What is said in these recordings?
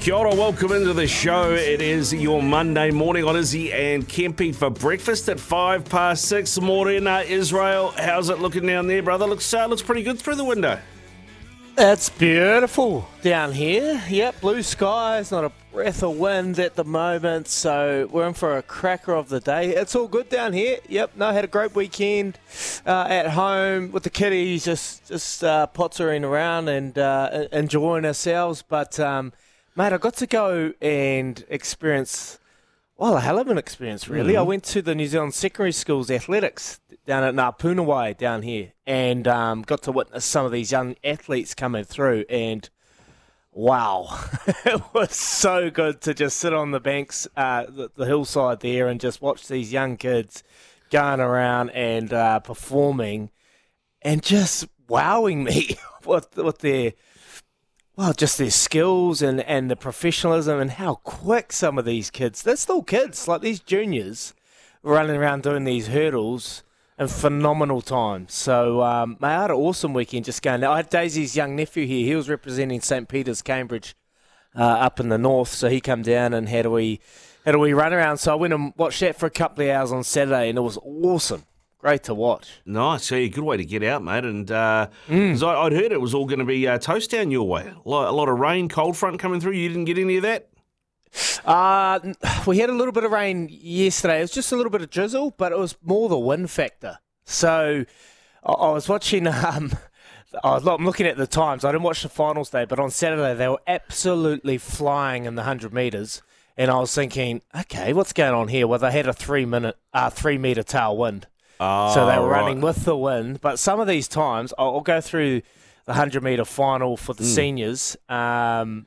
Kia ora, welcome into the show. It is your Monday morning on Izzy and Kempy for breakfast at five past six. Morning, uh, Israel. How's it looking down there, brother? Looks uh, looks pretty good through the window. It's beautiful down here. Yep, blue skies, not a breath of wind at the moment, so we're in for a cracker of the day. It's all good down here. Yep, no, had a great weekend uh, at home with the kiddies, just just uh, pottering around and uh, enjoying ourselves. But um, mate, I got to go and experience. Well, a hell of an experience, really. I went to the New Zealand Secondary Schools athletics down at Ngapunawai down here and um, got to witness some of these young athletes coming through. And wow, it was so good to just sit on the banks, uh, the, the hillside there, and just watch these young kids going around and uh, performing and just wowing me with, with their well, just their skills and, and the professionalism and how quick some of these kids, they're still kids, like these juniors running around doing these hurdles in phenomenal time. So, um, I had an awesome weekend just going. I had Daisy's young nephew here. He was representing St. Peter's, Cambridge, uh, up in the north. So he come down and had a wee, had a wee run around. So I went and watched that for a couple of hours on Saturday and it was awesome. Great to watch. Nice, yeah, good way to get out, mate. And uh, 'cause I, I'd heard it was all going to be uh, toast down your way. A lot, a lot of rain, cold front coming through. You didn't get any of that. Uh, we had a little bit of rain yesterday. It was just a little bit of drizzle, but it was more the wind factor. So I, I was watching. Um, I was, I'm looking at the times. I didn't watch the finals day, but on Saturday they were absolutely flying in the hundred meters, and I was thinking, okay, what's going on here? Well, they had a three minute, uh, three meter tail wind. Oh, So they were right. running with the wind. But some of these times, I'll, I'll go through the 100 metre final for the seniors. Um,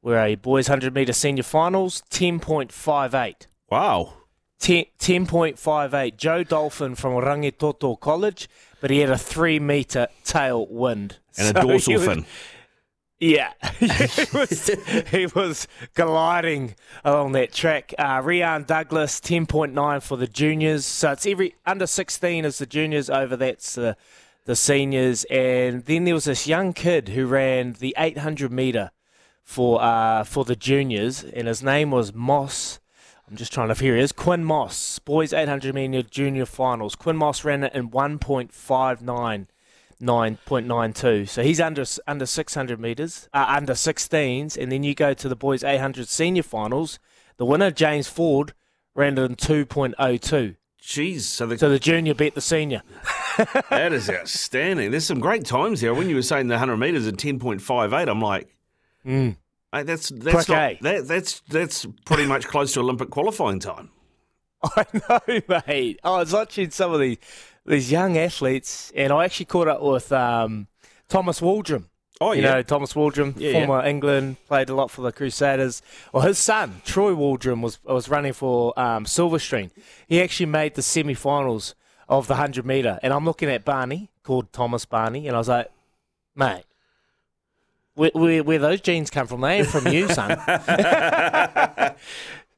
where a boys 100 metre senior finals, 10.58. Wow. 10, 10.58. Joe Dolphin from Rangitoto College, but he had a three metre tail wind. And a dorsal fin. Yeah, he was, he was gliding along that track. Uh, Rian Douglas, 10.9 for the juniors. So it's every under 16 is the juniors, over that's the, the seniors. And then there was this young kid who ran the 800 metre for, uh, for the juniors, and his name was Moss. I'm just trying to here he is. Quinn Moss, boys 800 metre junior finals. Quinn Moss ran it in 1.59. 9.92. So he's under under 600 meters, uh, under 16s, and then you go to the boys 800 senior finals. The winner James Ford ran it in 2.02. Jeez, so, the, So the junior beat the senior. that is outstanding. There's some great times there. When you were saying the 100 metres at 10.58, I'm like, Mm. Hey, that's that's Quick, not, that, that's that's pretty much close to Olympic qualifying time. I know, mate. I was watching some of these these young athletes, and I actually caught up with um, Thomas Waldrom. Oh you yeah, know Thomas Waldrom, Yeah, former England, played a lot for the Crusaders. Well, his son Troy Waldrom was was running for um, Silverstream. He actually made the semi-finals of the hundred meter, and I'm looking at Barney, called Thomas Barney, and I was like, mate. Where, where, where those genes come from? They ain't from you, son.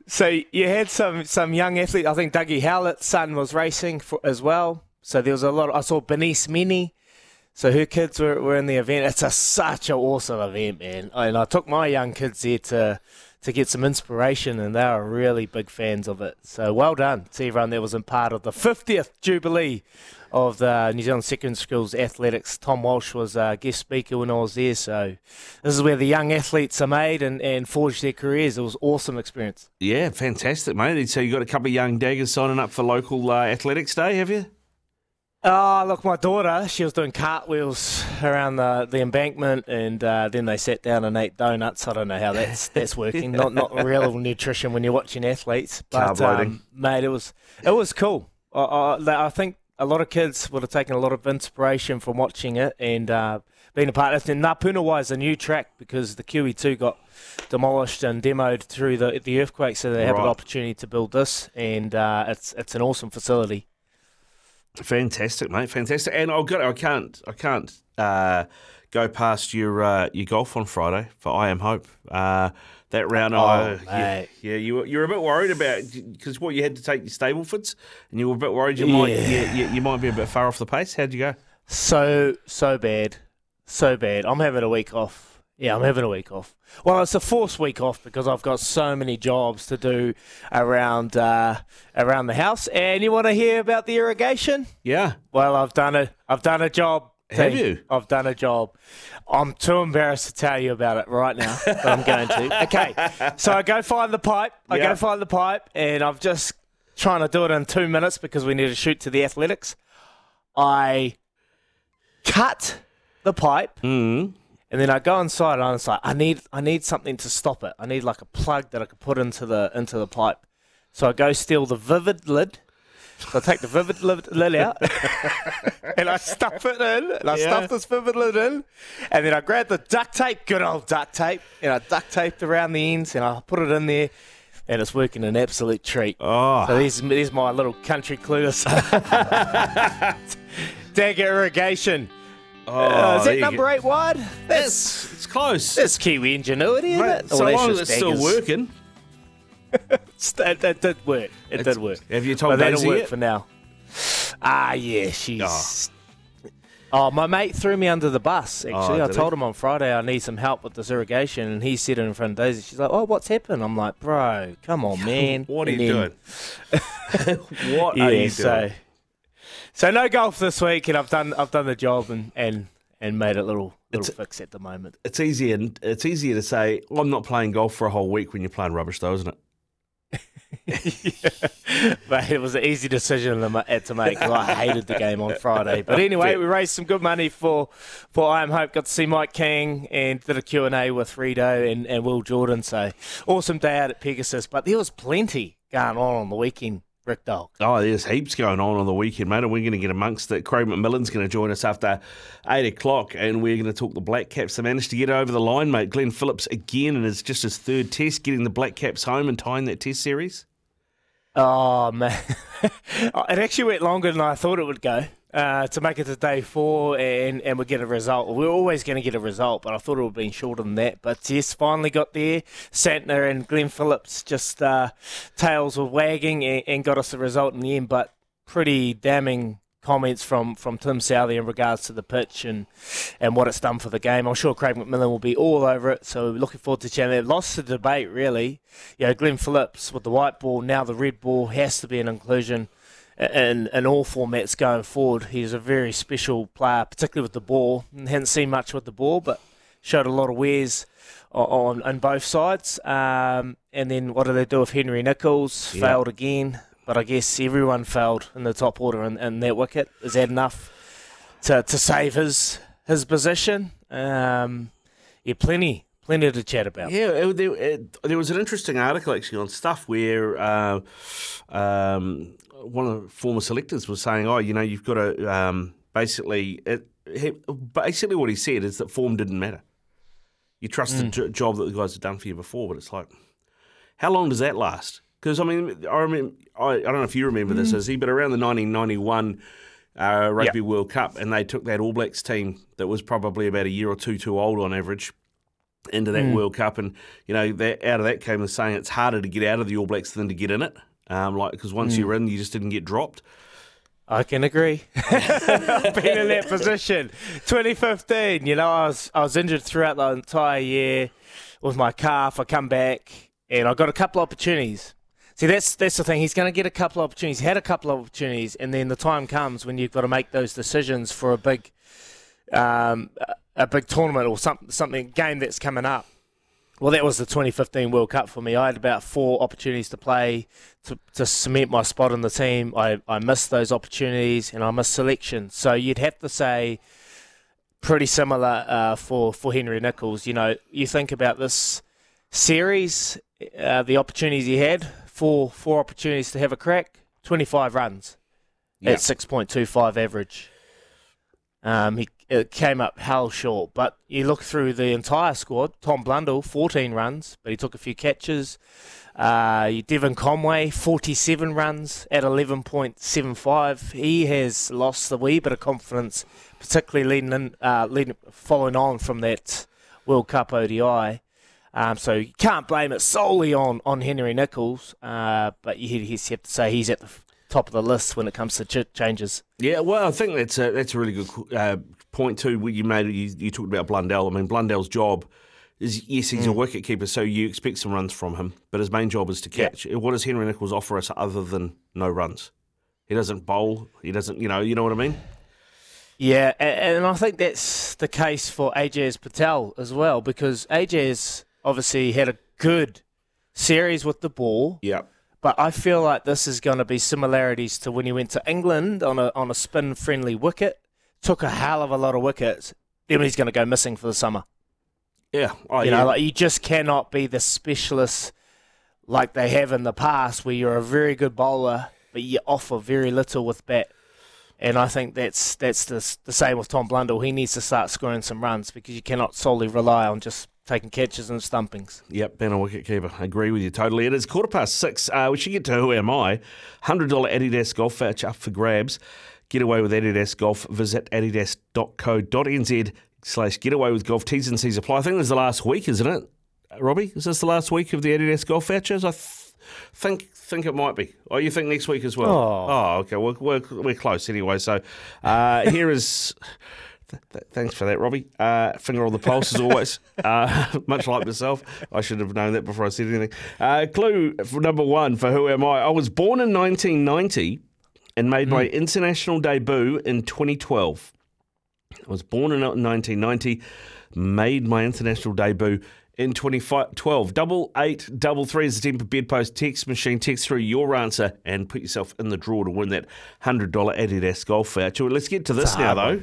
so you had some some young athletes. I think Dougie Howlett's son was racing for, as well. So there was a lot. I saw Bernice Mene. So her kids were, were in the event. It's a such an awesome event, man. And I took my young kids there to to get some inspiration, and they are really big fans of it. So well done to everyone that was in part of the 50th jubilee of the New Zealand Second Schools Athletics. Tom Walsh was a guest speaker when I was there. So this is where the young athletes are made and, and forge their careers. It was awesome experience. yeah, fantastic, mate. So you got a couple of young daggers signing up for local uh, athletics day, have you? Oh, look, my daughter, she was doing cartwheels around the, the embankment and uh, then they sat down and ate donuts. I don't know how that's that's working. Not not real nutrition when you're watching athletes. But, um, mate, it was, it was cool. I, I, I think a lot of kids would have taken a lot of inspiration from watching it and uh, being a part of it. And Napunawai is a new track because the QE2 got demolished and demoed through the, the earthquake, so they have an opportunity to build this. And uh, it's, it's an awesome facility. Fantastic, mate. Fantastic. And I've got I can't I can't uh, go past your uh, your golf on Friday for I Am Hope. Uh, that round, Oh, I, yeah, yeah, you were, you were a bit worried about because what you had to take your Stableford's, and you were a bit worried you might you, you, you, might be a bit far off the pace. How'd you go? So so bad, so bad. I'm having a week off, Yeah, I'm having a week off. Well, it's a forced week off because I've got so many jobs to do around uh, around the house. And you want to hear about the irrigation? Yeah. Well, I've done it. I've done a job. Have team. you? I've done a job. I'm too embarrassed to tell you about it right now, but I'm going to. Okay, so I go find the pipe. I Yeah. go find the pipe, and I'm just trying to do it in two minutes because we need to shoot to the athletics. I cut the pipe, Mm. And then I go inside, and I'm like, I need, I need something to stop it. I need like a plug that I could put into the into the pipe. So I go steal the Vivid lid. So I take the Vivid lid, lid out, and I stuff it in, and I Yeah. stuff this Vivid lid in, and then I grab the duct tape, good old duct tape, and I duct taped around the ends, and I put it in there, and it's working an absolute treat. Oh. So there's, there's my little country clueless. Dagger irrigation. Oh, Uh, is there that number go. eight wide? That's It's, it's close. that's Kiwi ingenuity, isn't Mate, it? so Or that's long as it's still daggers. working. That, that did work. It It's- did work. Have you told But that'll work yet? for now. Ah, yeah, she's. Oh. my mate threw me under the bus. Actually, Oh, I told he? him on Friday I need some help with this irrigation, and he said it in front of Daisy. She's like, "Oh, what's happened?" I'm like, "Bro, come on, man. What are And you then- doing? what Yeah, are you doing? so so no golf this week, and I've done I've done the job and and and made a little little It's- fix at the moment. It's easier. It's easier to say I'm not playing golf for a whole week when you're playing rubbish, though, isn't it? yeah. but it was an easy decision to make. I hated the game on Friday. But anyway, we raised some good money for for I Am Hope. Got to see Mike King and did a Q&A with Rido and, and Will Jordan. So awesome day out at Pegasus. But there was plenty going on on the weekend, Rick Dog. Oh, there's heaps going on on the weekend, mate, and we're going to get amongst it. Craig McMillan's going to join us after eight o'clock, and we're going to talk the Black Caps. They managed to get over the line, mate. Glenn Phillips again, and it's just his third test, getting the Black Caps home and tying that test series. Oh man, it actually went longer than I thought it would go. Uh, to make it to day four and, and we get a result. We are always going to get a result, but I thought it would have been shorter than that. But yes, finally got there. Santner and Glenn Phillips just uh, tails were wagging and, and got us the result in the end. But pretty damning comments from, from Tim Southee in regards to the pitch and, and what it's done for the game. I'm sure Craig McMillan will be all over it, so we're looking forward to chatting. Lost the debate, really. You know, Glenn Phillips with the white ball, now the red ball has to be an inclusion in, in all formats going forward. He's a very special player, particularly with the ball. Hadn't seen much with the ball, but showed a lot of wares on, on both sides. Um, and then what do they do with Henry Nicholls? Yeah. Failed again. But I guess everyone failed in the top order in, in that wicket. Is that enough to, to save his his position? Um, yeah, plenty, plenty to chat about. Yeah, it, there, it, there was an interesting article actually on stuff where uh, um, one of the former selectors was saying, "Oh, you know, you've got to um, basically." It, he, basically, what he said is that form didn't matter. You trust the jo- job that the guys have done for you before, but it's like, how long does that last? Because I mean, I remember, I, I don't know if you remember this, Izzy, but around the 1991 uh, Rugby World Cup, and they took that All Blacks team that was probably about a year or two too old on average into that World Cup, and you know, that, out of that came the saying it's harder to get out of the All Blacks than to get in it. Um, like because once you're in, you just didn't get dropped. I can agree. I've been in that position. 2015, you know, I was I was injured throughout the entire year with my calf. I come back and I got a couple of opportunities. See, that's that's the thing. He's going to get a couple of opportunities. He had a couple of opportunities, and then the time comes when you've got to make those decisions for a big, um, a- a big tournament or some, something game that's coming up. Well, that was the 2015 World Cup for me. I had about four opportunities to play to, to cement my spot in the team. I, I missed those opportunities and I missed selection. So you'd have to say pretty similar uh, for, for Henry Nicholls. You know, you think about this series, uh, the opportunities he had, four, four opportunities to have a crack, 25 runs Yeah. at 6.25 average. Um, he it came up hell short, but you look through the entire squad. Tom Blundell, 14 runs, but he took a few catches. Uh, Devon Conway, 47 runs at 11.75. He has lost a wee bit of confidence, particularly leading in, uh, leading, following on from that World Cup ODI. Um, so you can't blame it solely on, on Henry Nicholls, uh, but you, you have to say he's at the top of the list when it comes to ch- changes. Yeah, well, I think that's a, that's a really good uh, point too. what You made you, you talked about Blundell. I mean, Blundell's job is yes, he's a wicket keeper, so you expect some runs from him, but his main job is to catch. What does Henry Nicholls offer us other than no runs? He doesn't bowl. He doesn't, you know, you know what I mean? Yeah, and I think that's the case for Ajaz Patel as well, because Ajaz obviously had a good series with the ball, Yeah. But I feel like this is going to be similarities to when he went to England on a on a spin friendly wicket, took a hell of a lot of wickets, then he's going to go missing for the summer. Yeah. Oh, You yeah. know, like you just cannot be the specialist like they have in the past, where you're a very good bowler, but you offer very little with bat. And I think that's that's the, the same with Tom Blundell. He needs to start scoring some runs because you cannot solely rely on just taking catches and stumpings. Yep, being a wicket keeper. Agree with you totally. It is quarter past six. Uh, we should get to Who Am I? $100 Adidas golf voucher up for grabs. Get away with Adidas Golf. Visit adidas.co.nz slash get away with golf. T's and C's apply. I think this is the last week, isn't it, Robbie? Is this the last week of the Adidas golf vouchers? I th- think think it might be. Oh, you think next week as well? Oh. okay. We're, we're, we're close anyway. So uh, here is. Th- th- thanks for that, Robbie. Uh, finger on the pulse as always. Uh, much like myself, I should have known that before I said anything. Uh, clue for number one for who am I? I was born in 1990 and made my international debut in 2012. I was born in 1990, made my international debut in 2012. Double eight, double three is the temper bedpost text machine. Text through your answer and put yourself in the draw to win that $100 Adidas golf voucher. Let's get to this now, hard though.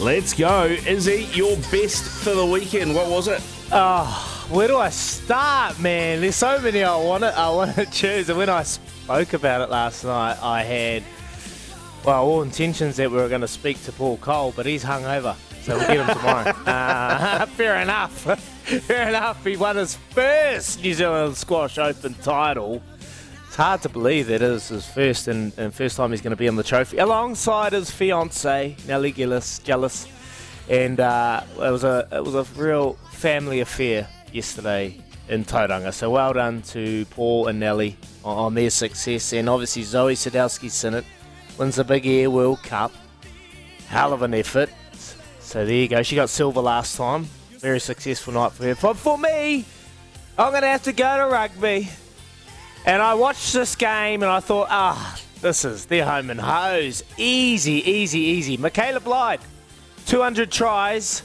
Let's go. Izzy, your best for the weekend. What was it? Oh, where do I start, man? There's so many I want to, I want to choose. And when I spoke about it last night, I had, well, all intentions that we were going to speak to Paul Coll, but he's hungover. So we'll get him tomorrow. uh, fair enough. fair enough. He won his first New Zealand Squash Open title. It's hard to believe that it is his first and, and first time he's going to be on the trophy alongside his fiancee Nele Gilis, Gilis, and uh, it was a it was a real family affair yesterday in Tauranga. So well done to Paul and Nele on, on their success, and obviously Zoi Sadowski Synnott wins the Big Air World Cup. Hell of an effort. So there you go. She got silver last time. Very successful night for her. But for me, I'm going to have to go to rugby. And I watched this game and I thought, ah, this is their home and hose. Easy, easy, easy. Michaela Blyde, 200 tries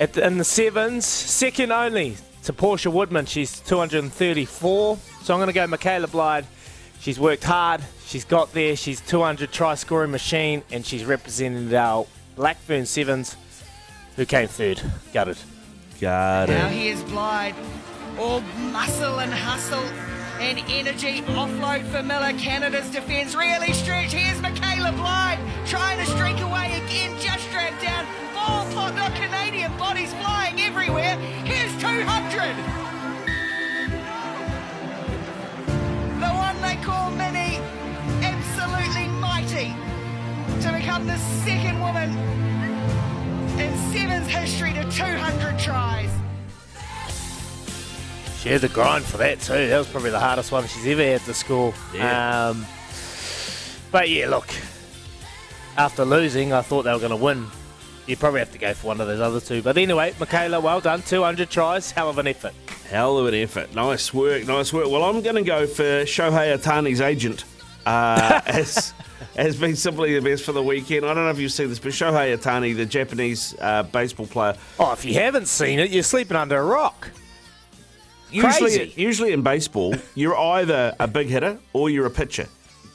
the, in the sevens, second only to Portia Woodman. She's 234. So I'm going to go Michaela Blyde. She's worked hard. She's got there. She's 200 try scoring machine, and she's represented our Black Ferns Sevens, who came third. Gutted. Got it. Now here's Blyde. All muscle and hustle and energy. Offload for Miller. Canada's defence really stretched. Here's Michaela Blyde trying to streak away again. Just dragged down. Ball flop. The Canadian bodies flying everywhere. Here's 200. Become the second woman in Sevens history to 200 tries. She had the grind for that too. That was probably the hardest one she's ever had to score. Yeah. Um, but yeah, look, after losing, I thought they were going to win. You probably have to go for one of those other two. But anyway, Michaela, well done. 200 tries. Hell of an effort. Hell of an effort. Nice work, nice work. Well, I'm going to go for Shohei Ohtani's agent. Uh, as has been simply the best for the weekend. I don't know if you've seen this, but Shohei Ohtani, the Japanese uh, baseball player, Oh, if you haven't seen it, you're sleeping under a rock. usually, Crazy. usually in baseball, you're either a big hitter or you're a pitcher.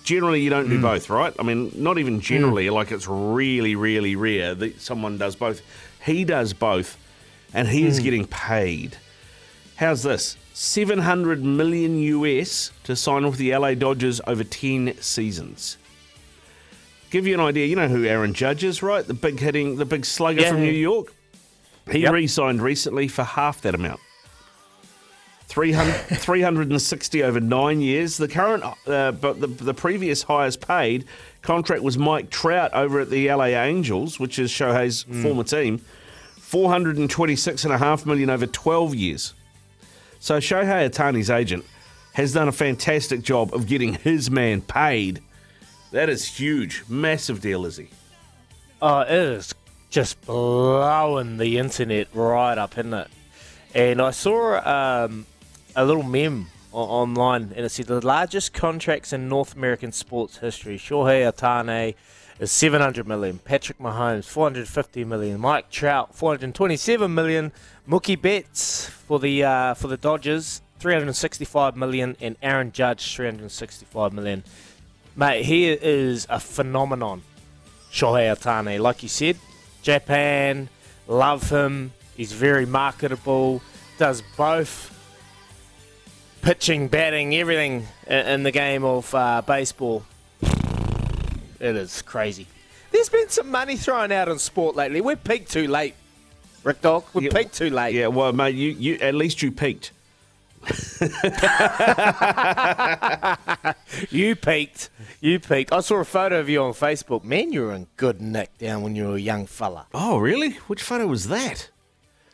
Generally, you don't do hmm. both, right? I mean, not even generally. Hmm. Like it's really, really rare that someone does both. He does both, and he is hmm. getting paid. How's this? 700 million US to sign with the LA Dodgers over 10 seasons. Give you an idea, you know who Aaron Judge is, right? The big hitting, the big slugger Yeah. from New York. He Yep. re signed recently for half that amount. 300, 360 over nine years. The current, uh, but the, the previous highest paid contract was Mike Trout over at the LA Angels, which is Shohei's former team, 426 and a half million over 12 years. So Shohei Ohtani's agent has done a fantastic job of getting his man paid. That is huge, massive deal, Izzy. Oh, it is just blowing the internet right up, isn't it? And I saw um, a little meme online, and it said the largest contracts in North American sports history. Shohei Ohtani is 700 million. Patrick Mahomes 450 million. Mike Trout 427 million. Mookie Betts for the uh, for the Dodgers 365 million, and Aaron Judge 365 million. Mate, he is a phenomenon. Shohei Ohtani. Like you said, Japan, love him. He's very marketable, does both pitching, batting, everything in the game of uh, baseball. It is crazy. There's been some money thrown out in sport lately. We're peaked too late, Rick Dog. We're Yeah, peaked too late. Yeah, well, mate, you, you at least you peaked. You peaked. You peaked. I saw a photo of you on Facebook. Man, you were in good nick down when you were a young fella. Oh, really? Which photo was that?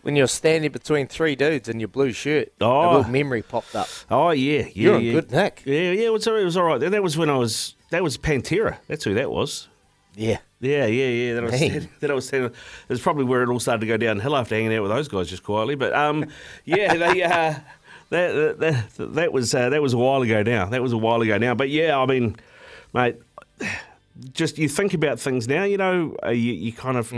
When you were standing between three dudes in your blue shirt. Oh. A little memory popped up. Oh, yeah, yeah, You're in yeah. good nick. Yeah, yeah, it was, it was all right. That was when I was. That was Pantera. That's who that was. Yeah. Yeah, yeah, yeah. That I was. Standing, that I was standing. It was probably where it all started to go downhill after hanging out with those guys just quietly. But um, yeah, they uh, that, that that that was uh, that was a while ago now. That was a while ago now. But yeah, I mean, mate, just you think about things now. You know, uh, you, you kind of.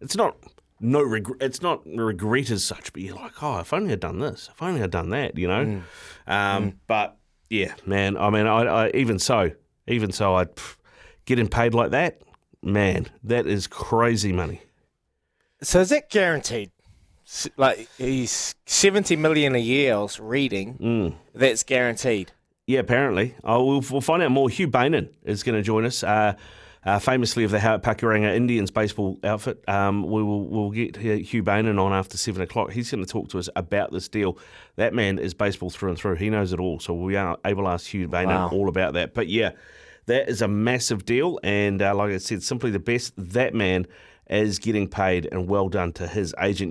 It's not no regret. It's not regret as such, but you're like, oh, if only I'd done this. If only I'd done that. You know. Um, But yeah, man. I mean, I, I even so, even so, I'd pff, getting paid like that. Man, that is crazy money. So is that guaranteed? Like he's seventy million a year. I was reading. Mm. That's guaranteed. Yeah, apparently. Oh, we'll, we'll find out more. Hugh Bainan is going to join us, uh, uh, famously of the Howick Pakuranga Indians baseball outfit. Um, we will we'll get Hugh Bainan on after seven o'clock. He's going to talk to us about this deal. That man is baseball through and through. He knows it all. So we are able to ask Hugh Bainan Wow. all about that. But yeah, that is a massive deal. And uh, like I said, simply the best. That man is getting paid, and well done to his agent.